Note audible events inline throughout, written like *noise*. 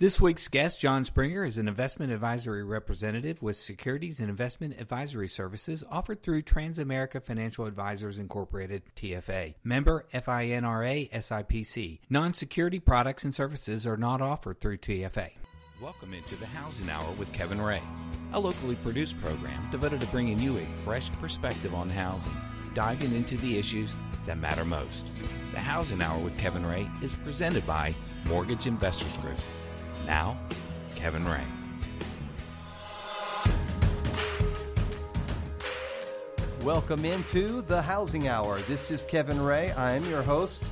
This week's guest, John Springer, is an investment advisory representative with Securities and Investment Advisory Services offered through Transamerica Financial Advisors Incorporated, TFA. Member FINRA SIPC. Non security products and services are not offered through TFA. Welcome into the Housing Hour with Kevin Ray, a locally produced program devoted to bringing you a fresh perspective on housing, diving into the issues that matter most. The Housing Hour with Kevin Ray is presented by Mortgage Investors Group. Now, Kevin Ray. Welcome into the Housing Hour. This is Kevin Ray. I am your host,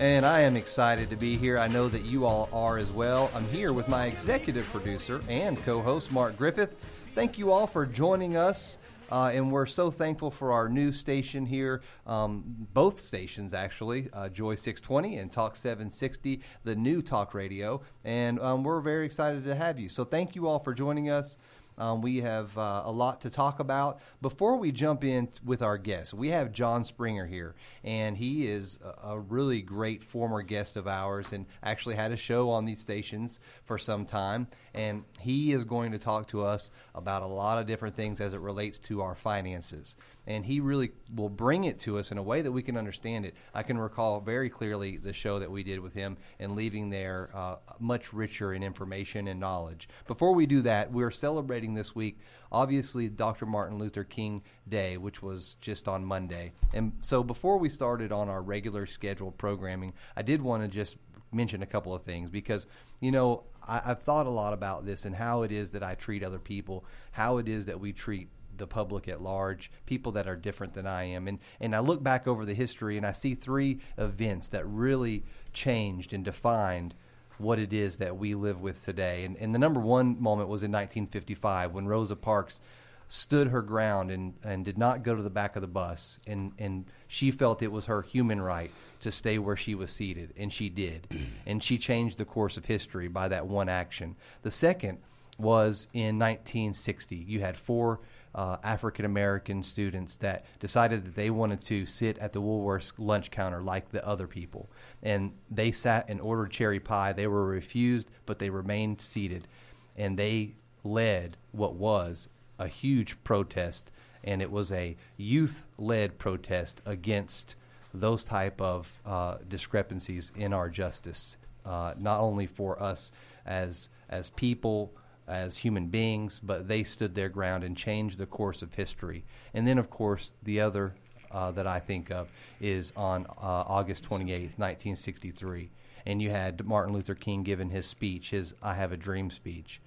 and I am excited to be here. I know that you all are as well. I'm here with my executive producer and co host, Mark Griffith. Thank you all for joining us uh, and we're so thankful for our new station here, um, both stations actually, uh, Joy 620 and Talk 760, the new talk radio. And um, we're very excited to have you. So thank you all for joining us. Um, we have uh, a lot to talk about. Before we jump in with our guests, we have John Springer here, and he is a, a, really great former guest of ours and actually had a show on these stations for some time. And he is going to talk to us about a lot of different things as it relates to our finances and he really will bring it to us in a way that we can understand it. I can recall very clearly the show that we did with him and leaving there uh, much richer in information and knowledge. Before we do that, we're celebrating this week, obviously, Dr. Martin Luther King Day, which was just on Monday. And so before we started on our regular scheduled programming, I did want to just mention a couple of things because, you know, I, I've thought a lot about this and how it is that I treat other people, how it is that we treat the public at large, people that are different than I am. And, and I look back over the history and I see three events that really changed and defined what it is that we live with today. And, and the number one moment was in 1955 when Rosa Parks stood her ground and, and did not go to the back of the bus. And, and she felt it was her human right to stay where she was seated. And she did. *clears throat* and she changed the course of history by that one action. The second was in 1960. You had four uh, African American students that decided that they wanted to sit at the Woolworths lunch counter like the other people. And they sat and ordered cherry pie. They were refused, but they remained seated. And they led what was a huge protest. And it was a youth led protest against those type of uh, discrepancies in our justice, uh, not only for us as as people, as human beings, but they stood their ground and changed the course of history. And then, of course, the other uh, that I think of is on uh, August 28th, 1963. And you had Martin Luther King giving his speech, his I Have a Dream speech.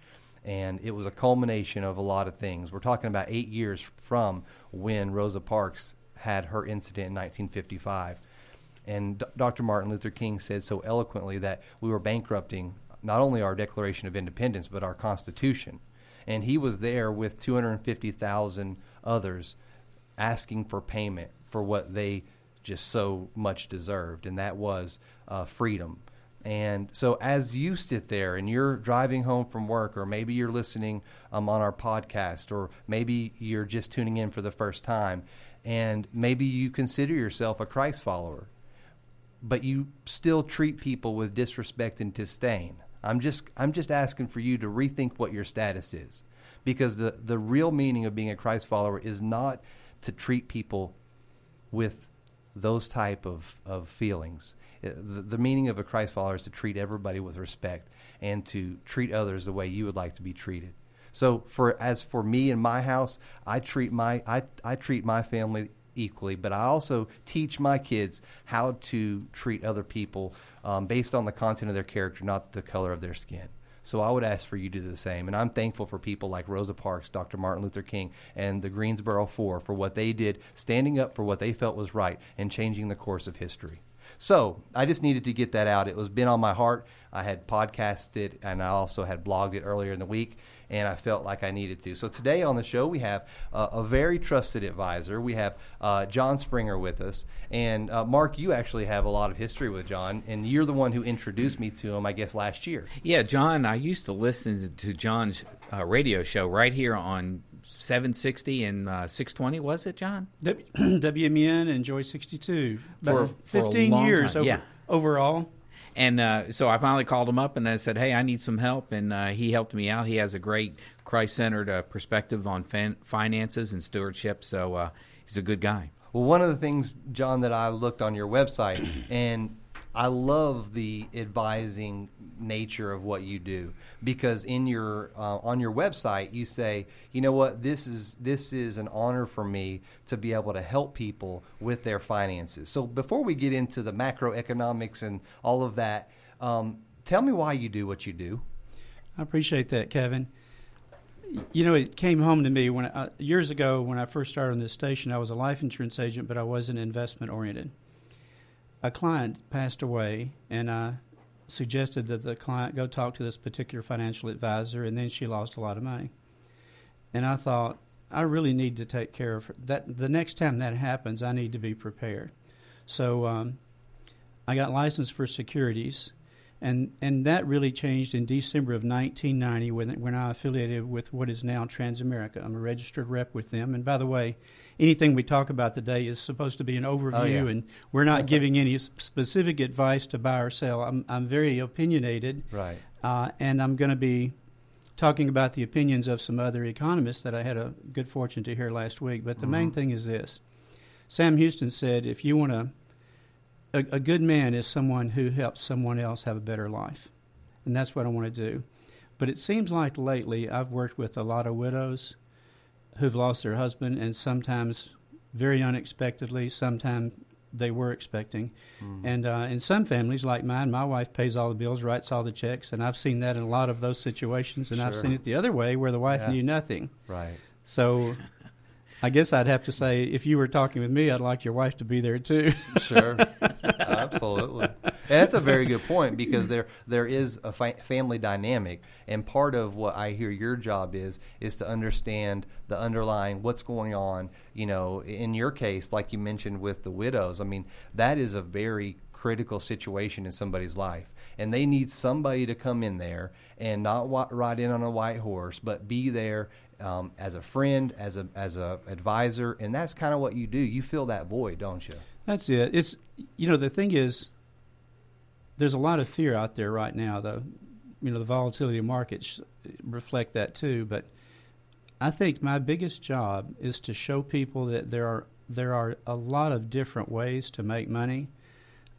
And it was a culmination of a lot of things. We're talking about eight years from when Rosa Parks had her incident in 1955. And D- Dr. Martin Luther King said so eloquently that we were bankrupting not only our Declaration of Independence, but our Constitution. And he was there with 250,000 others asking for payment for what they just so much deserved, and that was uh, freedom. And so, as you sit there and you're driving home from work, or maybe you're listening um, on our podcast, or maybe you're just tuning in for the first time, and maybe you consider yourself a Christ follower, but you still treat people with disrespect and disdain. I'm just I'm just asking for you to rethink what your status is. Because the, the real meaning of being a Christ follower is not to treat people with those type of, of feelings. Uh, the, the meaning of a Christ follower is to treat everybody with respect and to treat others the way you would like to be treated. So for as for me and my house, I treat my I, I treat my family equally, but I also teach my kids how to treat other people um, based on the content of their character, not the color of their skin. So I would ask for you to do the same. And I'm thankful for people like Rosa Parks, Dr. Martin Luther King, and the Greensboro Four for what they did, standing up for what they felt was right and changing the course of history. So I just needed to get that out. It was been on my heart. I had podcasted and I also had blogged it earlier in the week and I felt like I needed to. So today on the show, we have uh, a very trusted advisor. We have uh, John Springer with us. And uh, Mark, you actually have a lot of history with John, and you're the one who introduced me to him, I guess, last year. Yeah, John, I used to listen to John's uh, radio show right here on 760 and uh, 620 was it john w- *clears throat* wmn and joy 62 for, 15 for years over, yeah. overall and uh, so I finally called him up and I said, "Hey, I need some help," and uh, he helped me out. He has a great Christ-centered uh, perspective on fin- finances and stewardship, so uh, he's a good guy. Well, one of the things, John, that I looked on your website, and I love the advising nature of what you do because in your uh, on your website you say, you know what, this is this is an honor for me to be able to help people with their finances. So before we get into the macroeconomics and all of that, um, tell me why you do what you do. I appreciate that, Kevin. You know, it came home to me when I, years ago when I first started on this station. I was a life insurance agent, but I wasn't investment oriented. A client passed away, and I suggested that the client go talk to this particular financial advisor, and then she lost a lot of money. And I thought, I really need to take care of her. that. The next time that happens, I need to be prepared. So um, I got licensed for securities, and and that really changed in December of 1990 when when I affiliated with what is now Transamerica. I'm a registered rep with them. And by the way, anything we talk about today is supposed to be an overview, oh, yeah. and we're not giving any specific advice to buy or sell. I'm, I'm very opinionated, right? Uh, and I'm going to be talking about the opinions of some other economists that I had a good fortune to hear last week. But the mm-hmm. main thing is this: Sam Houston said, "If you want to, a, a good man is someone who helps someone else have a better life," and that's what I want to do. But it seems like lately I've worked with a lot of widows who've lost their husband, and sometimes very unexpectedly, sometimes they were expecting. Mm. And uh, in some families, like mine, my wife pays all the bills, writes all the checks, and I've seen that in a lot of those situations, and sure. I've seen it the other way where the wife yeah. knew nothing. Right. So I guess I'd have to say, if you were talking with me, I'd like your wife to be there too. sure, *laughs* absolutely. That's a very good point because there there is a fa- family dynamic, and part of what I hear your job is is to understand the underlying what's going on. You know, in your case, like you mentioned with the widows, I mean that is a very critical situation in somebody's life and they need somebody to come in there and not ride in on a white horse but be there um, as a friend, as a as a advisor, and that's kind of what you do. You fill that void, don't you? That's it. It's you know the thing is, there's a lot of fear out there right now. Though, you know the volatility of markets reflect that too. But I think my biggest job is to show people that there are there are a lot of different ways to make money.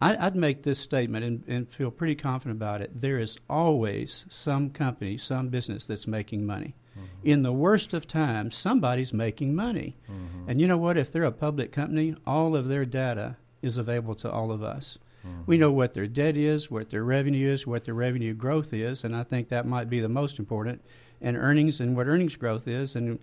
I, would make this statement and, and feel pretty confident about it. There is always some company, some business that's making money. Mm-hmm. In the worst of times, somebody's making money. Mm-hmm. And you know what? If they're a public company, all of their data is available to all of us. Mm-hmm. We know what their debt is, what their revenue is, what their revenue growth is, and I think that might be the most important, and earnings and what earnings growth is. And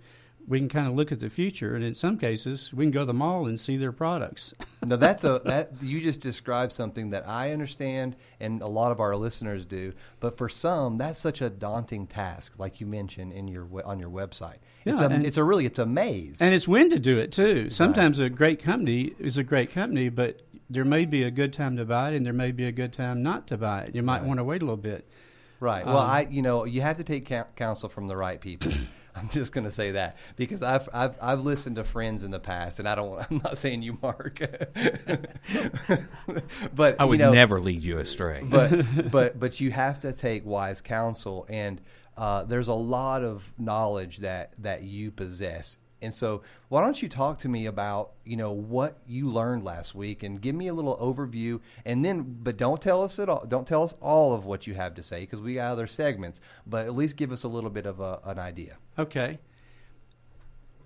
we can kind of look at the future, and in some cases, we can go to the mall and see their products. *laughs* now that's a that you just described something that I understand, and a lot of our listeners do. But for some, that's such a daunting task, like you mentioned in your on your website. Yeah, it's a it's a really it's a maze, and it's when to do it too. Sometimes right. a great company is a great company, but there may be a good time to buy it, and there may be a good time not to buy it. You might right. want to wait a little bit. Right. Well, um, I you know you have to take counsel from the right people. *laughs* I'm just going to say that because I've, I've I've listened to friends in the past, and I don't. *laughs* I'm not saying you, Mark, *laughs* but I would you know, never lead you astray. but but but you have to take wise counsel, and uh, there's a lot of knowledge that that you possess and so, why don't you talk to me about you know what you learned last week and give me a little overview, and then but don't tell us at all. Don't tell us all of what you have to say because we got other segments. But at least give us a little bit of a, an idea. Okay.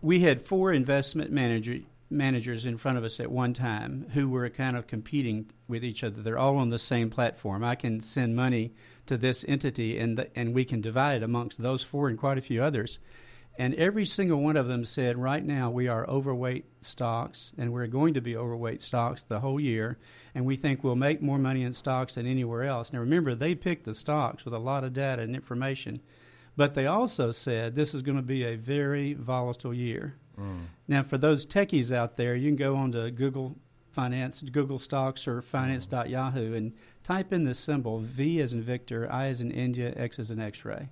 We had four investment manager, managers in front of us at one time who were kind of competing with each other. They're all on the same platform. I can send money to this entity, and the, and we can divide it amongst those four and quite a few others. And every single one of them said, right now we are overweight stocks, and we're going to be overweight stocks the whole year, and we think we'll make more money in stocks than anywhere else. Now remember, they picked the stocks with a lot of data and information, but they also said this is going to be a very volatile year. Mm. Now, for those techies out there, you can go on to Google Finance, Google Stocks, or Finance.yahoo and type in the symbol V as in Victor, I as in India, X as in X ray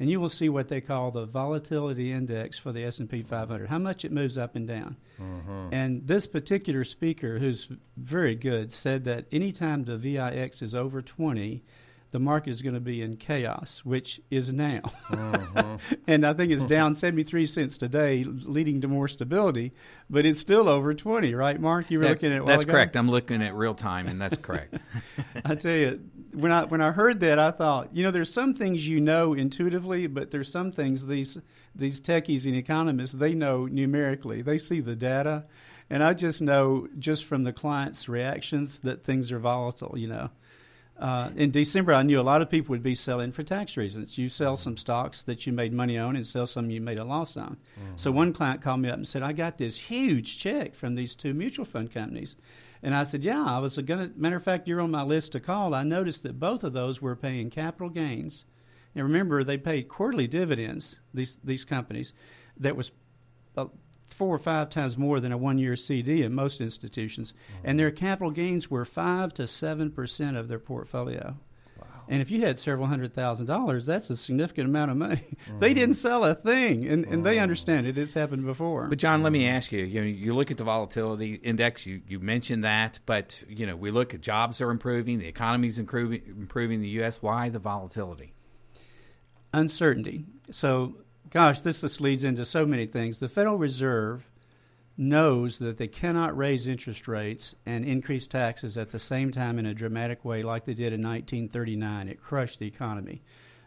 and you will see what they call the volatility index for the S&P 500, how much it moves up and down. Mm-hmm. And this particular speaker, who's very good, said that anytime the VIX is over 20, the market is going to be in chaos, which is now. Mm-hmm. *laughs* and I think it's down 73 cents today, leading to more stability, but it's still over 20, right, Mark? You were that's, looking at That's ago? correct. I'm looking at real time, and that's correct. *laughs* I tell you, when I when I heard that, I thought, you know, there's some things you know intuitively, but there's some things these these techies and economists they know numerically. They see the data, and I just know just from the clients' reactions that things are volatile. You know, uh, in December, I knew a lot of people would be selling for tax reasons. You sell some stocks that you made money on and sell some you made a loss on. Mm-hmm. So one client called me up and said, I got this huge check from these two mutual fund companies. And I said, Yeah, I was going to. Matter of fact, you're on my list to call. I noticed that both of those were paying capital gains. And remember, they paid quarterly dividends, these, these companies, that was uh, four or five times more than a one year CD in most institutions. Mm-hmm. And their capital gains were 5 to 7% of their portfolio. Wow. And if you had several hundred thousand dollars, that's a significant amount of money. *laughs* Mm-hmm. They didn't sell a thing, and, and they mm-hmm. understand it. It's happened before. But John, let me ask you. You know, you look at the volatility index. You you mentioned that, but you know, we look at jobs are improving, the economy's improving, improving the U.S. Why the volatility? Uncertainty. So, gosh, this just leads into so many things. The Federal Reserve knows that they cannot raise interest rates and increase taxes at the same time in a dramatic way like they did in 1939. It crushed the economy.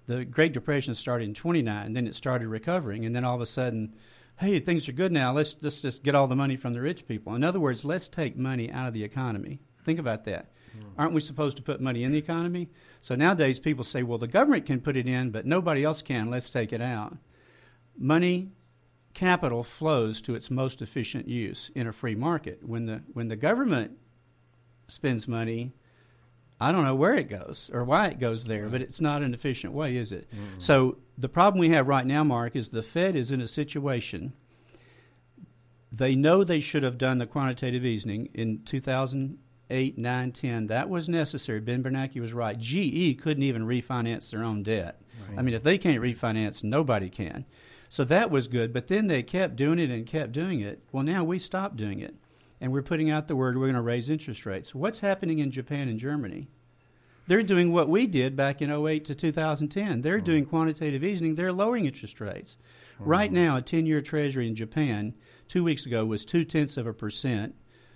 The Great Depression started in 29, and then it started recovering, and then all of a sudden, hey, things are good now. Let's, let's just get all the money from the rich people. In other words, let's take money out of the economy. Think about that. Mm. Aren't we supposed to put money in the economy? So nowadays, people say, well, the government can put it in, but nobody else can. Let's take it out. Money capital flows to its most efficient use in a free market. When the when the government spends money, I don't know where it goes or why it goes there, right. but it's not an efficient way, is it? Mm-hmm. So the problem we have right now, Mark, is the Fed is in a situation. They know they should have done the quantitative easing in 2008, 9, 10. That was necessary. Ben Bernanke was right. GE couldn't even refinance their own debt. Right. I mean, if they can't refinance, nobody can. So that was good. But then they kept doing it and kept doing it. Well, now we stopped doing it. And we're putting out the word we're going to raise interest rates. What's happening in Japan and Germany? They're doing what we did back in 08 to 2010. They're mm. doing quantitative easing. They're lowering interest rates. Mm. Right now, a 10 year treasury in Japan two weeks ago was two tenths of a percent.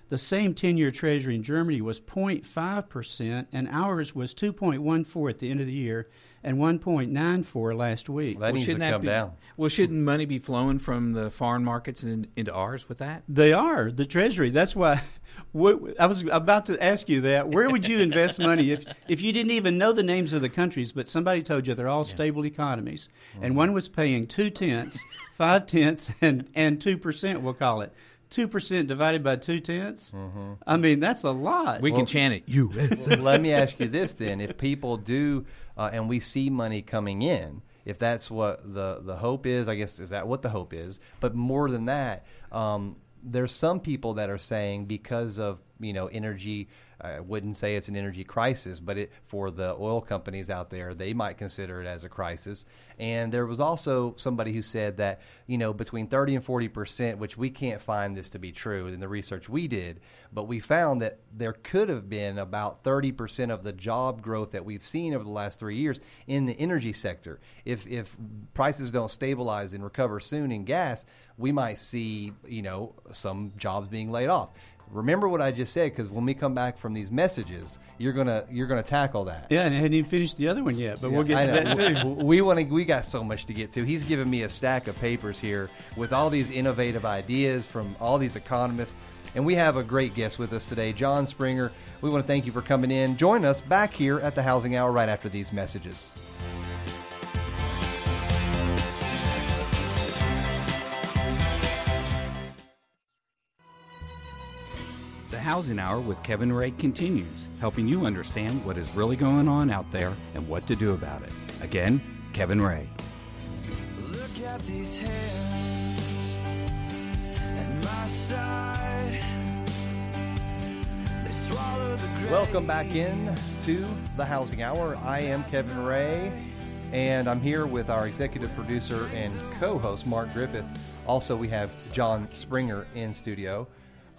The same 10 year treasury in Germany was 0.5%, and ours was 2.14 at the end of the year and 1.94 last week. That well, needs to come be, down. Well, shouldn't money be flowing from the foreign markets in, into ours with that? They are the Treasury. That's why. *laughs* What, I was about to ask you that. Where would you invest money if if you didn't even know the names of the countries, but somebody told you they're all yeah. stable economies, mm-hmm. and one was paying two tenths, five tenths, and and two percent, we'll call it two percent divided by two tenths. Mm-hmm. I mean, that's a lot. We well, can chant it. *laughs* You. let me ask you this then: If people do, uh, and we see money coming in, if that's what the the hope is, I guess is that what the hope is. But more than that, um, there's some people that are saying because of you know energy I wouldn't say it's an energy crisis, but it, for the oil companies out there, they might consider it as a crisis. And there was also somebody who said that, you know, between 30 and 40 percent, which we can't find this to be true in the research we did, but we found that there could have been about 30 percent of the job growth that we've seen over the last three years in the energy sector. If, if prices don't stabilize and recover soon in gas, we might see, you know, some jobs being laid off remember what I just said because when we come back from these messages, you're gonna you're gonna tackle that. Yeah, and I hadn't even finished the other one yet, but yeah, we'll get to that too. we want to. We got so much to get to. He's given me a stack of papers here with all these innovative ideas from all these economists, and we have a great guest with us today, John Springer. We want to thank you for coming in. Join us back here at the Housing Hour right after these messages. Housing Hour with Kevin Ray continues, helping you understand what is really going on out there and what to do about it. Again, Kevin Ray. Look at these hands at my side. Welcome back in to the Housing Hour. I am Kevin Ray. And I'm here with our executive producer and co host, Mark Griffith. Also, we have John Springer in studio.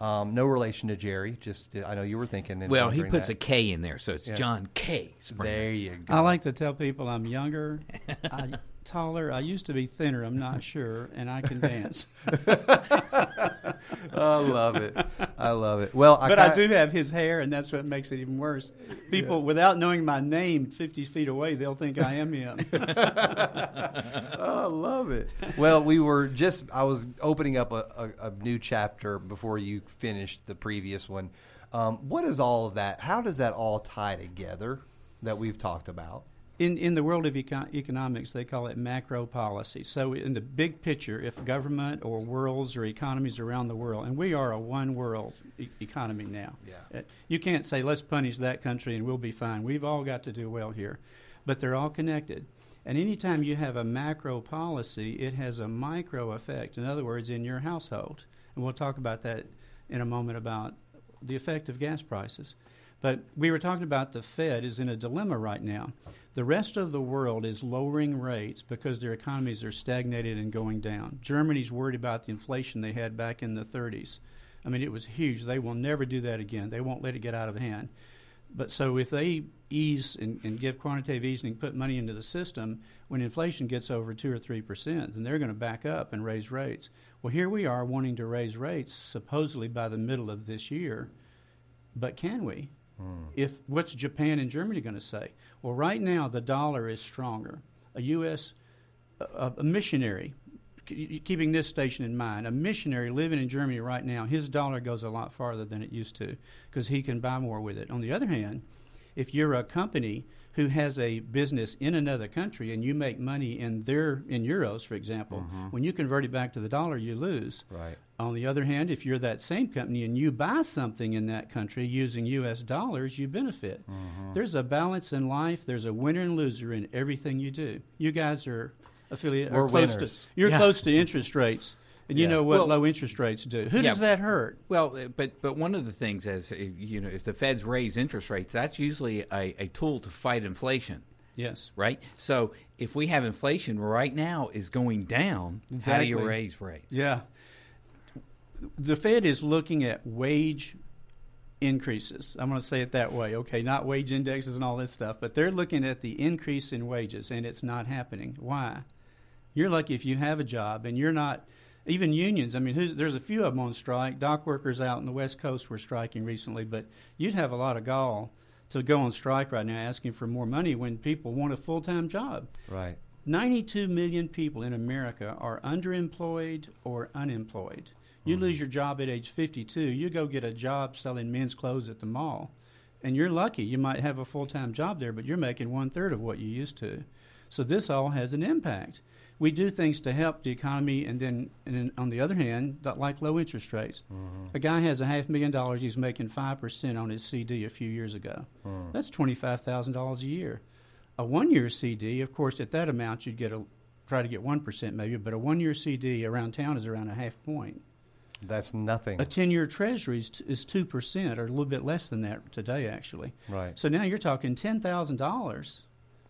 Um, no relation to Jerry. Just I know you were thinking. and Well, he puts that. a K in there, so it's Yeah. John K. Springer. There you go. I like to tell people I'm younger, I, *laughs* taller. I used to be thinner. I'm not sure, and I can dance. *laughs* I love it. I love it. Well, I but I do have his hair, and that's what makes it even worse. People, without knowing my name, 50 feet away, they'll think I am him. *laughs* Oh, I love it. Well, we were just, I was opening up a, a, a new chapter before you finished the previous one. Um, what is all of that? How does that all tie together that we've talked about? In in the world of econ- economics, they call it macro policy. So, in the big picture, if government or worlds or economies around the world, and we are a one world e- economy now, Yeah. Uh, you can't say let's punish that country and we'll be fine. We've all got to do well here, but they're all connected. And anytime you have a macro policy, it has a micro effect. In other words, in your household, and we'll talk about that in a moment about the effect of gas prices. But we were talking about the Fed is in a dilemma right now. The rest of the world is lowering rates because their economies are stagnated and going down. Germany's worried about the inflation they had back in the 30s. I mean, it was huge. They will never do that again. They won't let it get out of hand. But so if they ease and, and give quantitative easing, put money into the system, when inflation gets over two or three percent, then they're going to back up and raise rates. Well, here we are wanting to raise rates supposedly by the middle of this year, but can we? Hmm. If what's Japan and Germany going to say? Well, right now the dollar is stronger. A U.S. a, a missionary, k- keeping this station in mind, a missionary living in Germany right now, his dollar goes a lot farther than it used to because he can buy more with it. On the other hand, if you're a company who has a business in another country and you make money in their in euros, for example, mm-hmm. when you convert it back to the dollar, you lose. Right. On the other hand, if you're that same company and you buy something in that country using U.S. dollars, you benefit. There's a balance in life. There's a winner and loser in everything you do. You guys are affiliate. We're are close winners. To, you're Yeah. close to interest rates, and you Yeah. know what Well- low interest rates do. Who Yeah. does that hurt? Well, uh, but but one of the things is uh, you know if the Feds raise interest rates, that's usually a, a tool to fight inflation, Yes. right? So if we have inflation right now is going down, how do you raise rates? Yeah. The Fed is looking at wage increases. I'm going to say it that way. Okay, not wage indexes and all this stuff, but they're looking at the increase in wages, and it's not happening. Why? You're lucky if you have a job, and you're not. Even unions. I mean, there's a few of them on strike. Dock workers out in the West Coast were striking recently, but you'd have a lot of gall to go on strike right now, asking for more money when people want a full time job. Right. 92 million people in America are underemployed or unemployed. You hmm. lose your job at age 52, you go get a job selling men's clothes at the mall. And you're lucky. You might have a full time job there, but you're making one third of what you used to. So this all has an impact. We do things to help the economy, and then, and then on the other hand, like low interest rates. Mm-hmm. A guy has a half million dollars. He's making five percent on his CD a few years ago. Mm. That's five thousand dollars a year. A one year CD, of course, at that amount you'd get a try to get one percent maybe, but a one year CD around town is around a half point. That's nothing. A 10 year treasury is, 2%, or a little bit less than that today, actually. Right. So now you're talking $10,000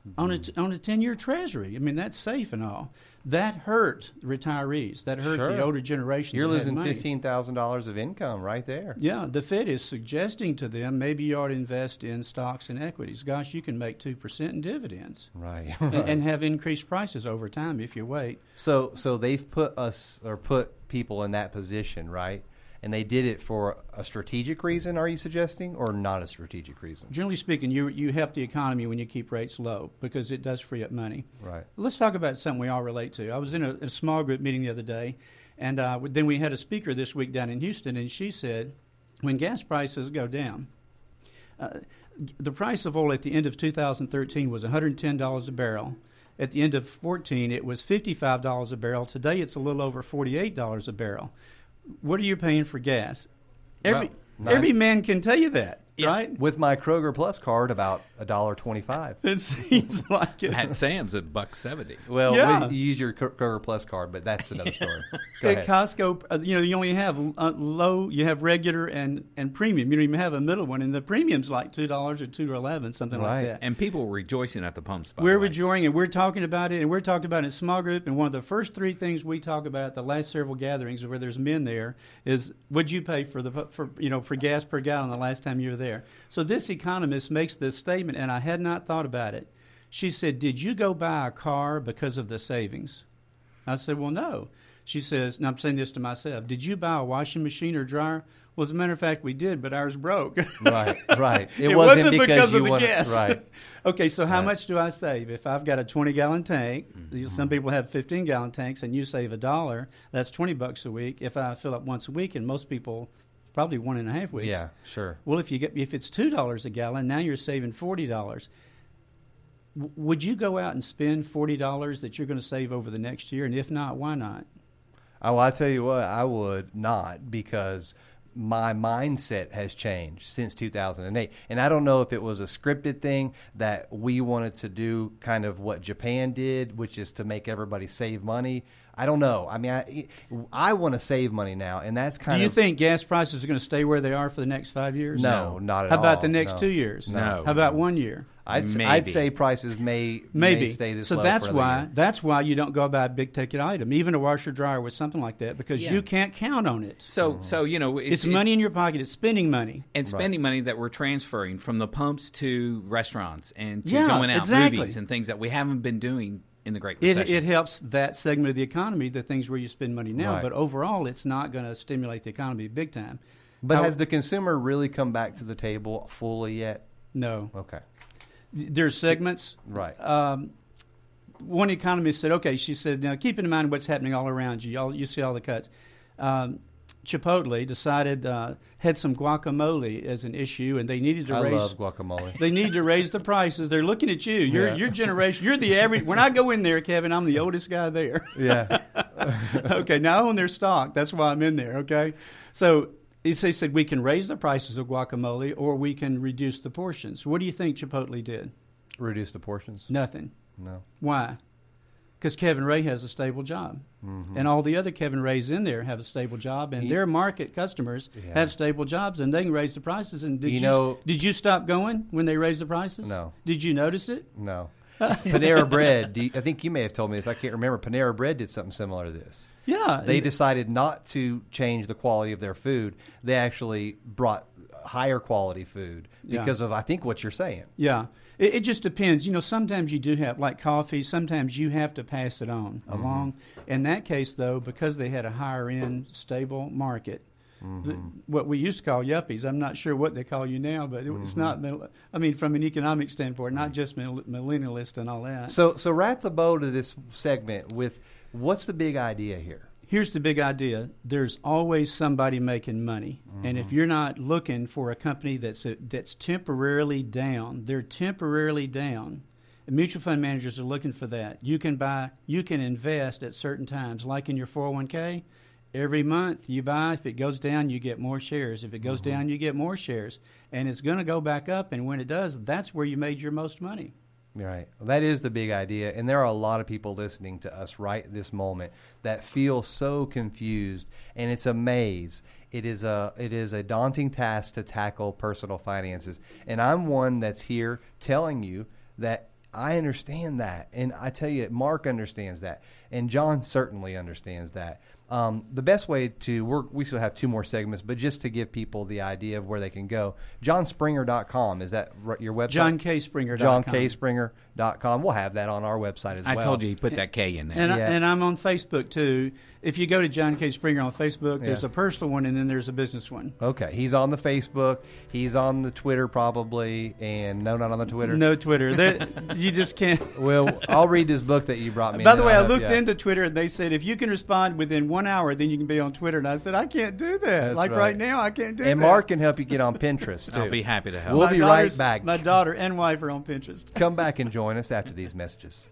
mm-hmm. on a mm-hmm. on a ten year Treasury. I mean, that's safe and all. That hurt retirees. That hurt sure. the older generation. You're losing fifteen thousand dollars of income right there. Yeah, the Fed is suggesting to them maybe you ought to invest in stocks and equities. Gosh, you can make two percent in dividends, right? *laughs* right. And, and have increased prices over time if you wait. So, so they've put us or put people in that position, right? And they did it for a strategic reason, are you suggesting, or not a strategic reason? Generally speaking, you you help the economy when you keep rates low because it does free up money. Right. Let's talk about something we all relate to. I was in a, a small group meeting the other day, and uh, then we had a speaker this week down in Houston, and she said, when gas prices go down, uh, the price of oil at the end of 2013 was $110 a barrel. At the end of 14, it was $55 a barrel. Today, it's a little over $48 a barrel. What are you paying for gas? Every Well, every man can tell you that. Right? With my Kroger Plus card, about a dollar twenty-five. It seems *laughs* like it. At Sam's at buck seventy. Well, Yeah. we, you use your Kroger Plus card, but that's another *laughs* story. Go At ahead. Costco, uh, you know, you only have uh, low, you have regular and, and premium. You don't even have a middle one, and the premium's like two dollars or two to eleven, something Right. like that. And people were rejoicing at the pumps. By we're the way. rejoicing, and we're talking about it, and we're talking about it in small group. And one of the first three things we talk about at the last several gatherings, where there's men there, is would you pay for the for you know for gas per gallon the last time you were there? So this economist makes this statement, and I had not thought about it. She said, "Did you go buy a car because of the savings?" I said, "Well, no." She says, and I'm saying this to myself, "Did you buy a washing machine or dryer?" Well, as a matter of fact, we did, but ours broke. *laughs* right, right. *laughs* It, It, wasn't, because, because, you of the wanted, gas. Right. *laughs* okay, so how Right. much do I save if I've got a 20 gallon tank? Mm-hmm. Some people have 15 gallon tanks, and you save a dollar. That's 20 bucks a week. If I fill up once a week, and most people probably one and a half weeks. Yeah, sure. Well, if you get if it's two dollars a gallon, now you're saving forty dollars. W- would you go out and spend forty dollars that you're going to save over the next year? And if not, why not? Oh, I tell you what, I would not because my mindset has changed since 2008. And I don't know if it was a scripted thing that we wanted to do kind of what Japan did, which is to make everybody save money. I don't know. I mean, I, I want to save money now, and that's kind of Do you of think gas prices are going to stay where they are for the next five years? No, not at all. How about all, the next no. two years? No. How about one year? I'd, Maybe. I'd say prices may Maybe. may stay this so low that's why year. that's why you don't go buy a big ticket item, even a washer dryer with something like that, because Yeah. you can't count on it. So, so you know, it- It's it- money in your pocket. It's spending money. and spending money that we're transferring from the pumps to restaurants and to Yeah, going out exactly. movies and things that we haven't been doing in the Great It, Recession. it helps that segment of the economy, the things where you spend money now. Right. But overall, it's not going to stimulate the economy big time. But How- has the consumer really come back to the table fully yet? No, Okay, there's segments. right. Um, one economist said, "Okay," she said, "Now keep in mind what's happening all around you. All, you see all the cuts." Um, Chipotle decided uh, had some guacamole as an issue, and they needed to I raise. love guacamole. They need to raise the prices. They're looking at you. Your Yeah. your generation. You're the average. When I go in there, Kevin, I'm the oldest guy there. yeah, *laughs* okay, now I own their stock. That's why I'm in there. Okay, so he they said we can raise the prices of guacamole or we can reduce the portions. What do you think Chipotle did? reduce the portions. Nothing. No. Why? Because Kevin Ray has a stable job, mm-hmm. and all the other Kevin Rays in there have a stable job, and He- their market customers Yeah. have stable jobs, and they can raise the prices. And did You you, know- did you stop going when they raised the prices? No. Did you notice it? No. *laughs* Panera Bread. Do you, I think you may have told me this. I can't remember. Panera Bread did something similar to this. Yeah, They decided not to change the quality of their food. They actually brought higher quality food Yeah. because of I think what you're saying. Yeah, it, it just depends. You know, sometimes you do have like coffee. Sometimes you have to pass it on Mm-hmm. along. In that case, though, because they had a higher end, stable market, Mm-hmm. th- what we used to call yuppies. I'm not sure what they call you now, but it, Mm-hmm. it's not. middle- I mean, from an economic standpoint, not just mill- millennialist and all that. So so wrap the bow to this segment with what's the big idea here? Here's the big idea. There's always somebody making money. And if mm-hmm. you're not looking for a company that's a, that's temporarily down they're temporarily down. Mutual fund managers are looking for that. You can buy you can invest at certain times like in your 401k every month you buy if it goes down you get more shares. If it goes mm-hmm. down you get more shares. And it's going to go back up. And when it does that's where you made your most money Right. Well, that is the big idea. And there are a lot of people listening to us right this moment that feel so confused and it's a maze. It is a it is a daunting task to tackle personal finances. And I'm one that's here telling you that I understand that. And I tell you Mark understands that. And John certainly understands that. Um, the best way to work, we still have two more segments, but just to give people the idea of where they can go, johnspringer.com. Is that your website? johnkSpringer.com. johnkSpringer.com. We'll have that on our website as I well. I told you you put that K in there. And, Yeah. I, and I'm on Facebook too. If you go to John K. Springer on Facebook, there's Yeah. a personal one and then there's a business one. Okay, he's on the Facebook. He's on the Twitter probably, and no, not on the Twitter. No Twitter. There- you just can't. *laughs* Well, I'll read this book that you brought me. By the way, I'll I looked you out. into Twitter and they said if you can respond within one hour, then you can be on Twitter. And I said I can't do that. That's like right. right. now, I can't do that. and Mark can help you get on Pinterest *laughs* too. I'll be happy to help. We'll My be right back. My daughter and wife are on Pinterest. Come back and join join us after these messages.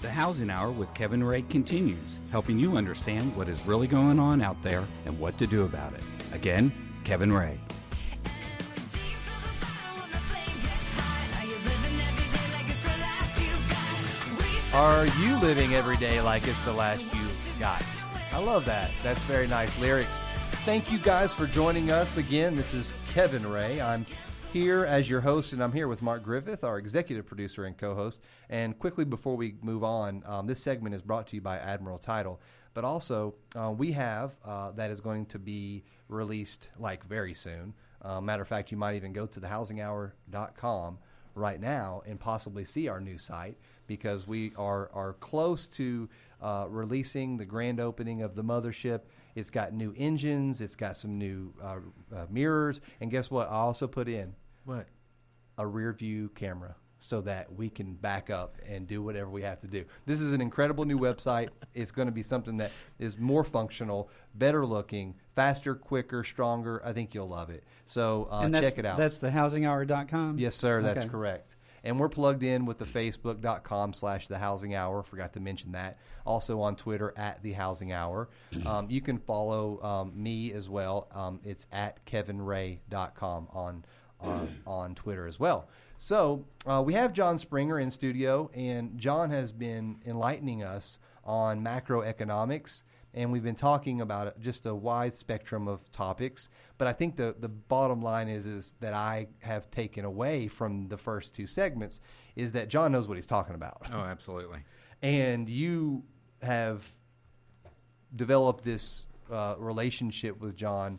The Housing Hour with Kevin Ray continues, helping you understand what is really going on out there and what to do about it. Again, Kevin Ray. Are you living every day like it's the last you got? I love that. That's very nice lyrics. Thank you guys for joining us again. This is Kevin Ray. I'm here as your host, and I'm here with Mark Griffith, our executive producer and co host. And quickly before we move on, um, this segment is brought to you by Admiral Title. But also, uh, we have uh, that is going to be released like very soon. Uh, matter of fact, you might even go to thehousinghour.com right now and possibly see our new site because we are, are close to uh, releasing the grand opening of the mothership. It's got new engines, it's got some new uh, uh, mirrors, and guess what? I also put in What? a rear view camera so that we can back up and do whatever we have to do. This is an incredible new website. *laughs* It's going to be something that is more functional, better looking, faster, quicker, stronger. I think you'll love it. So uh, and check it out. That's thehousinghour.com? Yes, sir. That's Okay. correct. And we're plugged in with the facebook.com slash the housing hour. Forgot to mention that. Also on Twitter at the housing hour. *clears throat* Um, you can follow um, me as well. Um, it's at kevinray.com on, on, *clears throat* on Twitter as well. So uh, we have John Springer in studio, and John has been enlightening us on macroeconomics and we've been talking about just a wide spectrum of topics. But I think the the bottom line is is that I have taken away from the first two segments is that John knows what he's talking about, Oh, absolutely. *laughs* and you have developed this uh, relationship with John.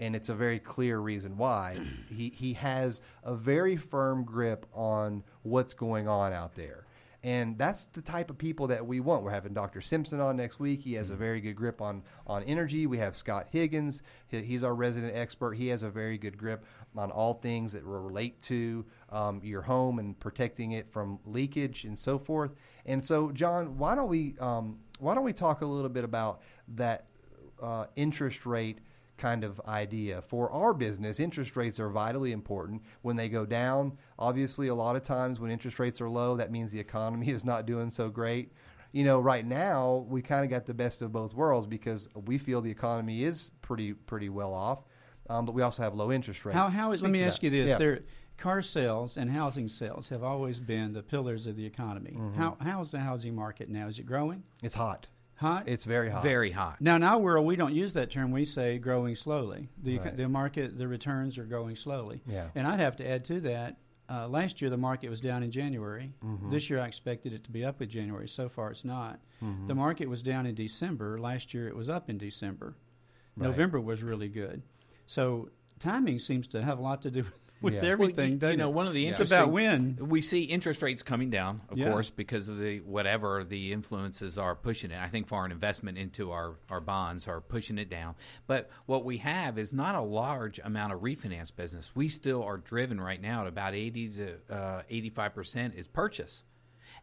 And it's a very clear reason why *clears throat* he he has a very firm grip on what's going on out there. And that's the type of people that we want. We're having Dr. Simpson on next week. He has a very good grip on, on energy. We have Scott Higgins. He, he's our resident expert. He has a very good grip on all things that relate to um, your home and protecting it from leakage and so forth. And so, John, why don't we um, why don't we talk a little bit about that uh, interest rate kind of idea. For our business, interest rates are vitally important. When they go down, obviously, a lot of times when interest rates are low, that means the economy *laughs* is not doing so great. You know, right now we kind of got the best of both worlds because we feel the economy is pretty pretty well off, um, but we also have low interest rates. How, how, let me ask that. you this. Yeah. There, car sales and housing sales have always been the pillars of the economy. Mm-hmm. How, how's the housing market now? Is it growing? It's hot. Hot? It's very hot. Very hot. Now, in our world, we don't use that term. We say growing slowly. The, Right. the market, the returns are growing slowly. Yeah. And I'd have to add to that. Uh, last year, the market was down in January. Mm-hmm. This year, I expected it to be up in January. So far, it's not. Mm-hmm. The market was down in December. Last year, it was up in December. Right. November was really good. So timing seems to have a lot to do with Yeah. Well, everything. you, doesn't you know, one of the it's interesting about when. we see interest rates coming down, of Yeah. course, because of the whatever the influences are pushing it. I think foreign investment into our, our bonds are pushing it down. But what we have is not a large amount of refinance business. We still are driven right now at about eighty to uh, eighty five percent is purchase,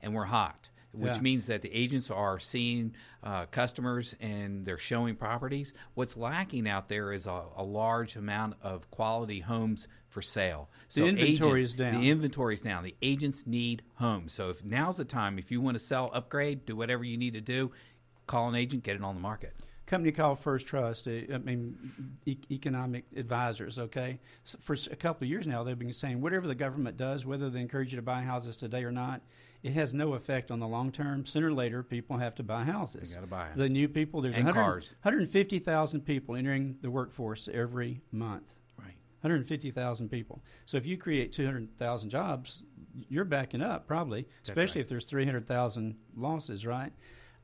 and we're hot. Which Yeah. means that the agents are seeing uh, customers and they're showing properties. What's lacking out there is a, a large amount of quality homes for sale. So the inventory agents- is down. The inventory's down. The agents need homes. So if now's the time, if you want to sell, upgrade, do whatever you need to do, call an agent, get it on the market. company called First Trust. uh, I mean, e- economic advisors. Okay, for a couple of years now, they've been saying whatever the government does, whether they encourage you to buy houses today or not, it has no effect on the long term. Sooner or later, people have to buy houses. They gotta buy it. The new people. There's And 100 cars. 150,000 people entering the workforce every month. Right. 150,000 people. So if you create 200,000 jobs, you're backing up probably, especially right. if there's 300,000 losses, right?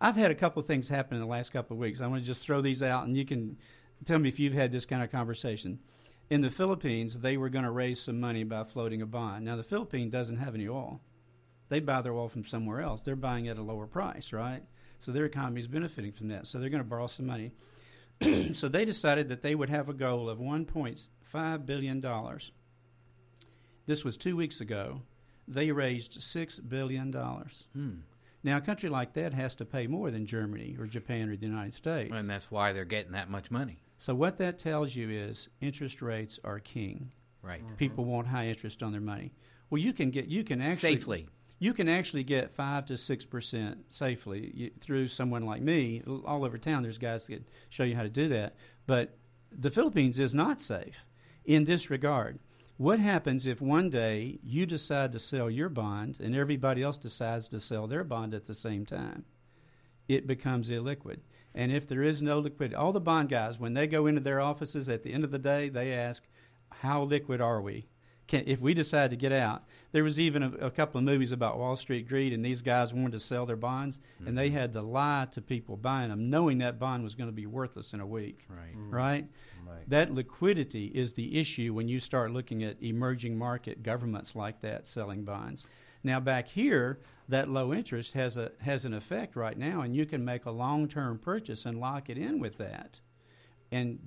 I've had a couple of things happen in the last couple of weeks. I want to just throw these out and you can tell me if you've had this kind of conversation. In the Philippines, they were going to raise some money by floating a bond. Now, the Philippines doesn't have any oil. They buy their oil from somewhere else. They're buying at a lower price, right? So their economy is benefiting from that. So they're going to borrow some money. *clears throat* so they decided that they would have a goal of $1.5 billion. This was two weeks ago. They raised $6 billion. Hmm. Now, a country like that has to pay more than Germany or Japan or the United States. And that's why they're getting that much money. So, what that tells you is interest rates are king. Right. People want high interest on their money. Well, you can get, you can actually. Safely. You can actually get five to six percent safely through someone like me. All over town, there's guys that show you how to do that. But the Philippines is not safe in this regard. What happens if one day you decide to sell your bond and everybody else decides to sell their bond at the same time? It becomes illiquid. And if there is no liquidity, all the bond guys, when they go into their offices at the end of the day, they ask, How liquid are we? Can, if we decide to get out, there was even a, a, couple of movies about Wall Street greed, and these guys wanted to sell their bonds, mm-hmm. and they mm-hmm. had to lie to people buying them, knowing that bond was going to be worthless in a week. Right. Mm-hmm. Right. Right. That liquidity is the issue when you start looking at emerging market governments like that selling bonds. Now back here, that low interest has a has an effect right now, and you can make a long term purchase and lock it in with that. And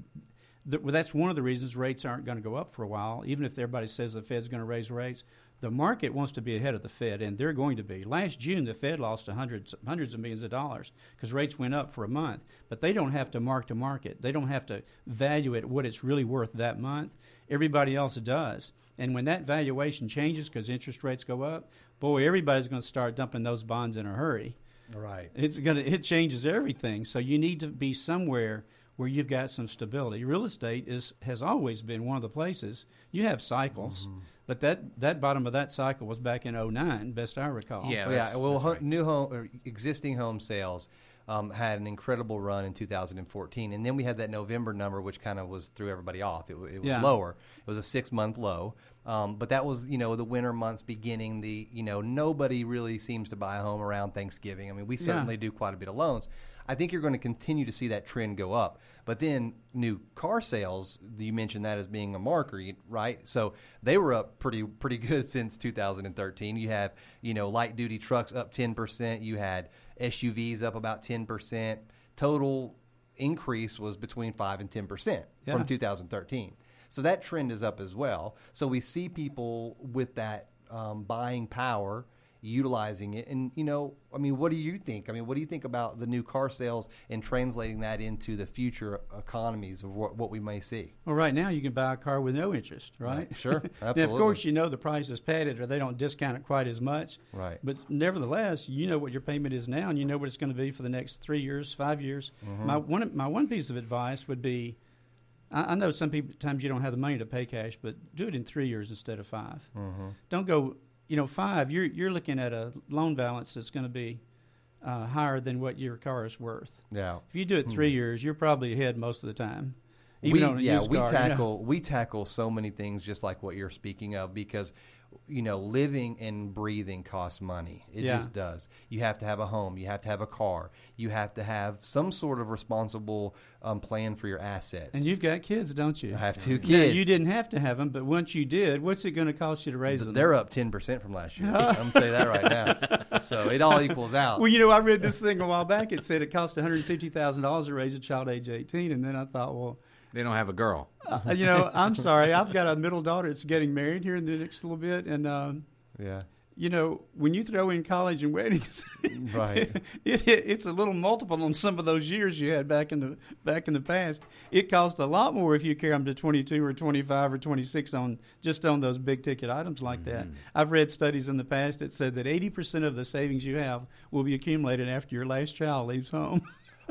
th- well, that's one of the reasons rates aren't going to go up for a while. Even if everybody says the Fed's going to raise rates, the market wants to be ahead of the Fed, and they're going to be. Last June, the Fed lost hundreds, hundreds of millions of dollars because rates went up for a month. But they don't have to mark to market. They don't have to value it what it's really worth that month. Everybody else does. And when that valuation changes because interest rates go up, boy, everybody's going to start dumping those bonds in a hurry. Right. It's going to it changes everything. So you need to be somewhere – where you've got some stability. Real estate is has always been one of the places you have cycles, mm-hmm. but that that bottom of that cycle was back in 09, best I recall. Yeah, oh, yeah. Well, right. new home or existing home sales um, had an incredible run in 2014, and then we had that November number, which kind of was threw everybody off. It, it was yeah. lower. It was a six month low. Um, but that was, you know, the winter months beginning. The, you know, nobody really seems to buy a home around Thanksgiving. I mean, we certainly yeah. do quite a bit of loans. I think you're going to continue to see that trend go up. But then new car sales, you mentioned that as being a marker, right? So they were up pretty pretty *laughs* good since 2013. You have you know light duty trucks up 10 percent. You had SUVs up about 10 percent. Total increase was between five and 10 percent yeah. from 2013. So that trend is up as well. So we see people with that um, buying power utilizing it. And you know, I mean, what do you think? I mean, what do you think about the new car sales and translating that into the future economies of what, what we may see? Well, right now you can buy a car with no interest, right? right. Sure, absolutely. *laughs* now, of course, you know the price is padded, or they don't discount it quite as much. Right. But nevertheless, you know what your payment is now, and you know what it's going to be for the next three years, five years. Mm-hmm. My one my one piece of advice would be. I, know some people times you don't have the money to pay cash, but do it in three years instead of 5 mm-hmm. Don't go you know, five, you're you're looking at a loan balance that's going to be uh, higher than what your car is worth. Yeah. If you do it 3 hmm. years, you're probably ahead most of the time. we yeah we car, tackle you know? we tackle so many things just like what you're speaking of because you know, living and breathing costs money. It yeah. just does. You have to have a home. You have to have a car. You have to have some sort of responsible um, plan for your assets. And you've got kids, don't you? I have two kids. Now, you didn't have to have them, but once you did, what's it going to cost you to raise them? They're up ten percent from last year. *laughs* I'm going to say that right now. So it all equals out. Well, you know, I read this thing a while back. It said it cost 150 thousand dollars to raise a child age 18, and then I thought, well they don't have a girl. Uh, you know, I'm sorry. I've got a middle daughter that's getting married here in the next little bit, and um, yeah. You know, when you throw in college and weddings, *laughs* right? It, it, it's a little multiple on some of those years you had back in the back in the past. It costs a lot more if you carry them to 22 or 25 or 26 on just on those big ticket items like mm-hmm. that. I've read studies in the past that said that 80 percent of the savings you have will be accumulated after your last child leaves home.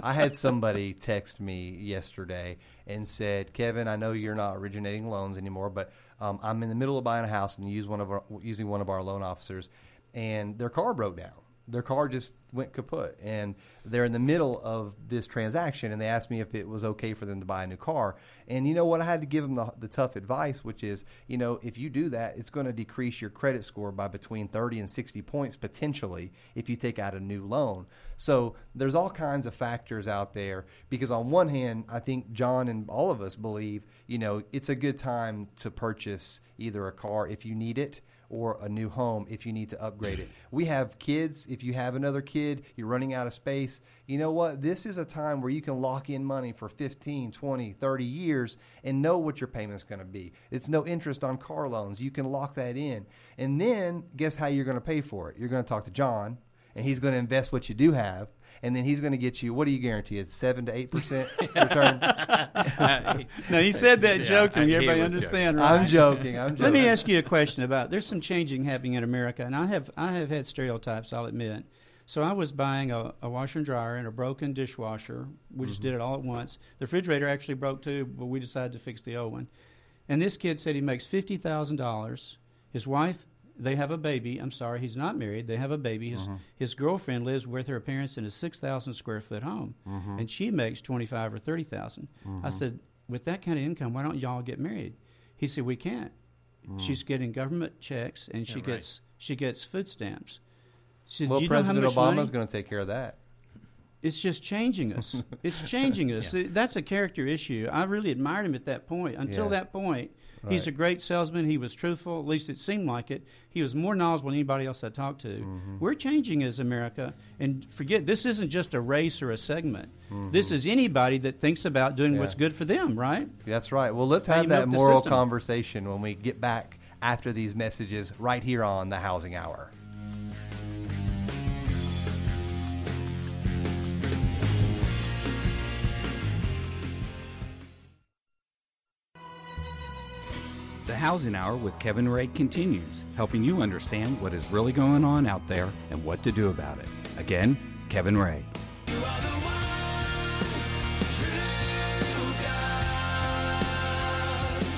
I had somebody text me yesterday and said, "Kevin, I know you're not originating loans anymore, but um, I'm in the middle of buying a house and use one of our, using one of our loan officers, and their car broke down. Their car just went kaput. And they're in the middle of this transaction and they asked me if it was okay for them to buy a new car. And you know what? I had to give them the, the tough advice which is you know if you do that it's going to decrease your credit score by between 30 and 60 points potentially if you take out a new loan. So there's all kinds of factors out there because on one hand i think john and all of us believe you know it's a good time to purchase either a car if you need it or a new home if you need to upgrade it. We have kids. If you have another kid, you're running out of space. You know what? This is a time where you can lock in money for 15, 20, 30 years and know what your payment's going to be. It's no interest on car loans. You can lock that in. And then guess how you're going to pay for it? You're going to talk to John and he's going to invest what you do have and then he's going to get you. What do you guarantee? It's seven to eight percent *laughs* return. no, he said that Yeah, joking. he Everybody was understand, right? I'm joking. I'm joking. Let me ask you a question about. There's some changing happening in America, and I have I have had stereotypes. I'll admit. So I was buying a, a washer and dryer and a broken dishwasher. We just mm-hmm. did it all at once. The refrigerator actually broke too, but we decided to fix the old one. And this kid said he makes fifty thousand dollars. His wife, they have a baby. I'm sorry, he's not married. They have a baby. His mm-hmm. his girlfriend lives with her parents in a six thousand square foot home, mm-hmm. and she makes twenty five or thirty I mm-hmm. said, with that kind of income, why don't y'all get married? He said, we can't. Mm. She's getting government checks and she Yeah, right. gets she gets food stamps. She said, well, "Do you know how President much Obama's going to take care of that. It's just changing us. *laughs* it's changing us. That's a character issue. I really admired him at that point. Until Yeah. that point, he's a great salesman. He was truthful. At least it seemed like it. He was more knowledgeable than anybody else I talked to. Mm-hmm. We're changing as America. And forget, this isn't just a race or a segment. This is anybody that thinks about doing what's Mm-hmm. Good for them, right? That's right. Well, let's have that moral conversation when we get back after these messages right here on the Housing Hour. Housing Hour with Kevin Ray continues, helping you understand what is really going on out there and what to do about it. Again, Kevin Ray.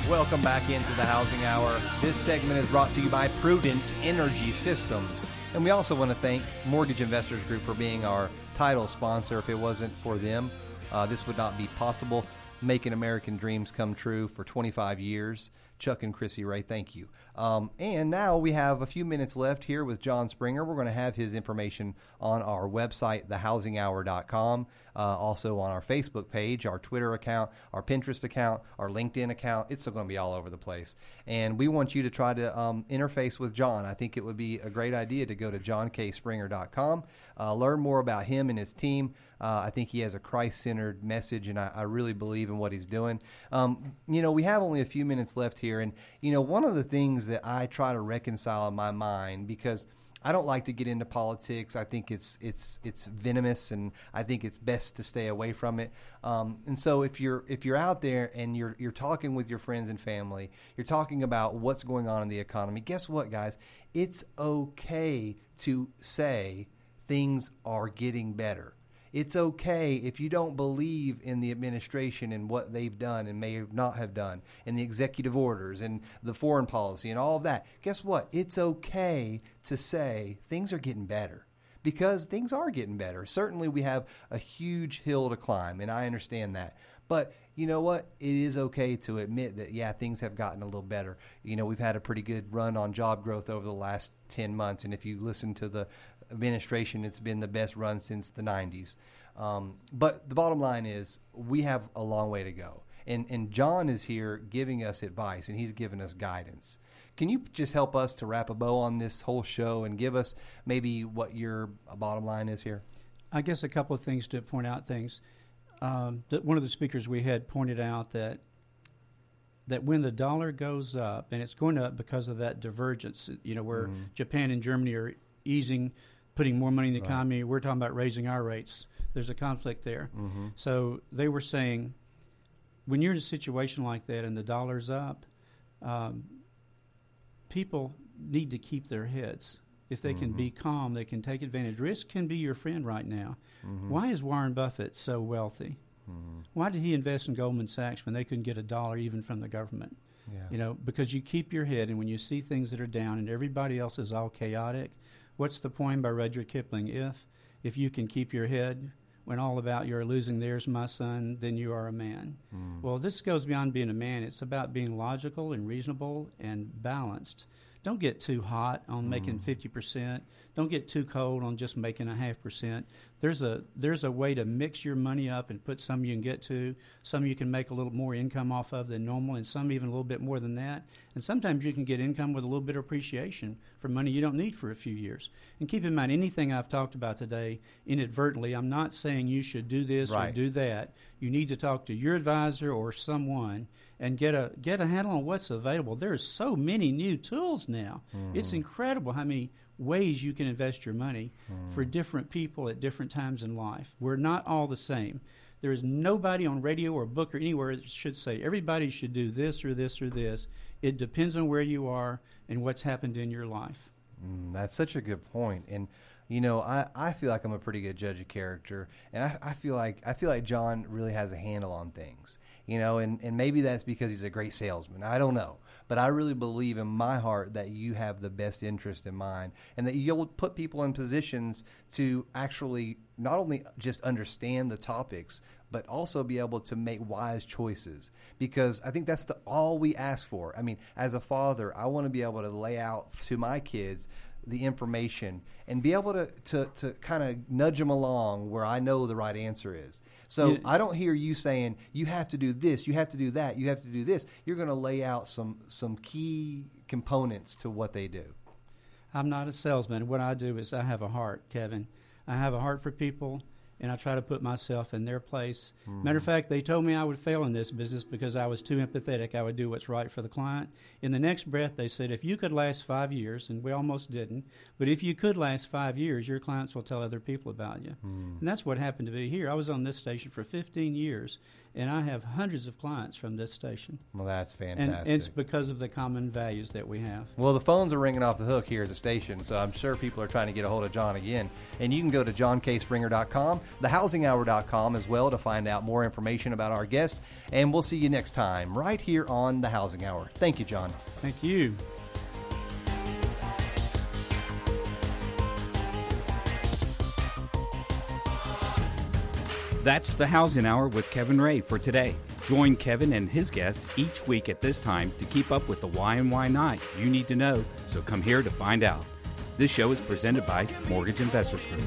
Welcome back into the Housing Hour. This segment is brought to you by Prudent Energy Systems. And we also want to thank Mortgage Investors Group for being our title sponsor. If it wasn't for them, uh, this would not be possible. Making American dreams come true for 25 years. Chuck and Chrissy Ray, thank you. Um, and now we have a few minutes left here with John Springer. We're going to have his information on our website, thehousinghour.com, uh, also on our Facebook page, our Twitter account, our Pinterest account, our LinkedIn account. It's going to be all over the place. And we want you to try to um, interface with John. I think it would be a great idea to go to johnkspringer.com, uh, learn more about him and his team. Uh, I think he has a Christ centered message, and I, I really believe in what he's doing. Um, you know, we have only a few minutes left here, and, you know, one of the things that I try to reconcile in my mind because. I don't like to get into politics. I think it's it's it's venomous, and I think it's best to stay away from it. Um, and so, if you're if you're out there and you're you're talking with your friends and family, you're talking about what's going on in the economy. Guess what, guys? It's okay to say things are getting better. It's okay if you don't believe in the administration and what they've done and may not have done, and the executive orders and the foreign policy and all of that. Guess what? It's okay to say things are getting better because things are getting better. Certainly, we have a huge hill to climb, and I understand that. But you know what? It is okay to admit that, yeah, things have gotten a little better. You know, we've had a pretty good run on job growth over the last 10 months. And if you listen to the administration, it's been the best run since the 90s. Um, but the bottom line is, we have a long way to go. And, and John is here giving us advice, and he's giving us guidance. Can you just help us to wrap a bow on this whole show and give us maybe what your bottom line is here? I guess a couple of things to point out things. Um, one of the speakers we had pointed out that that when the dollar goes up, and it's going up because of that divergence, you know, where Japan and Germany are easing, putting more money in the economy, we're talking about raising our rates. There's a conflict there. Mm-hmm. So they were saying, when you're in a situation like that and the dollar's up, um, people need to keep their heads. If they can be mm-hmm. calm, they can take advantage. Risk can be your friend right now. Mm-hmm. Why is Warren Buffett so wealthy? Why did he invest in Goldman Sachs when they couldn't get a dollar even from the government? Yeah. You know, because you keep your head, and when you see things that are down and everybody else is all chaotic, what's the poem by Rudyard Kipling? If if you can keep your head when all about you are losing theirs, my son, then you are a man. Hmm. Well, this goes beyond being a man. It's about being logical and reasonable and balanced. Don't get too hot on making hmm. fifty percent. Don't get too cold on just making a half percent. There's a there's a way to mix your money up and put some you can get to, some you can make a little more income off of than normal, and some even a little bit more than that. And sometimes you can get income with a little bit of appreciation for money you don't need for a few years. And keep in mind, anything I've talked about today, inadvertently, I'm not saying you should do this or do that. You need to talk to your advisor or someone and get a get a handle on what's available. There's so many new tools now. It's hmm. incredible how many ways you can invest your money for different people at different times in life. We're not all the same. There is nobody on radio or book or anywhere that should say everybody should do this or this or this. It depends on where you are and what's happened in your life. Mm, that's such a good point. And you know, I, I feel like I'm a pretty good judge of character, and I, I feel like I feel like John really has a handle on things. You know, and, and maybe that's because he's a great salesman. I don't know, but I really believe in my heart that you have the best interest in mind, and that you'll put people in positions to actually not only just understand the topics, but also be able to make wise choices. Because I think that's the all we ask for. I mean, as a father, I want to be able to lay out to my kids the information and be able to, to, to kind of nudge them along where I know the right answer is. So Yeah. I don't hear you saying you have to do this, you have to do that, you have to do this. You're going to lay out some some key components to what they do. I'm not a salesman. What I do is I have a heart, Kevin. I have a heart for people, and I try to put myself in their place. Hmm. Matter of fact, they told me I would fail in this business because I was too empathetic. I would do what's right for the client. In the next breath, they said, if you could last five years, and we almost didn't, but if you could last five years, your clients will tell other people about you. Hmm. And that's what happened to be here. I was on this station for 15 years, and I have hundreds of clients from this station. Well, that's And fantastic. it's because of the common values that we have. Well, the phones are ringing off the hook here at the station, so I'm sure people are trying to get a hold of John again. And you can go to johnkSpringer.com, thehousinghour.com as well to find out more information about our guest. And we'll see you next time right here on The Housing Hour. Thank you, John. Thank you. That's the Housing Hour with Kevin Ray for today. Join Kevin and his guests each week at this time to keep up with the why and why not you need to know, so come here to find out. This show is presented by Mortgage Investors Group.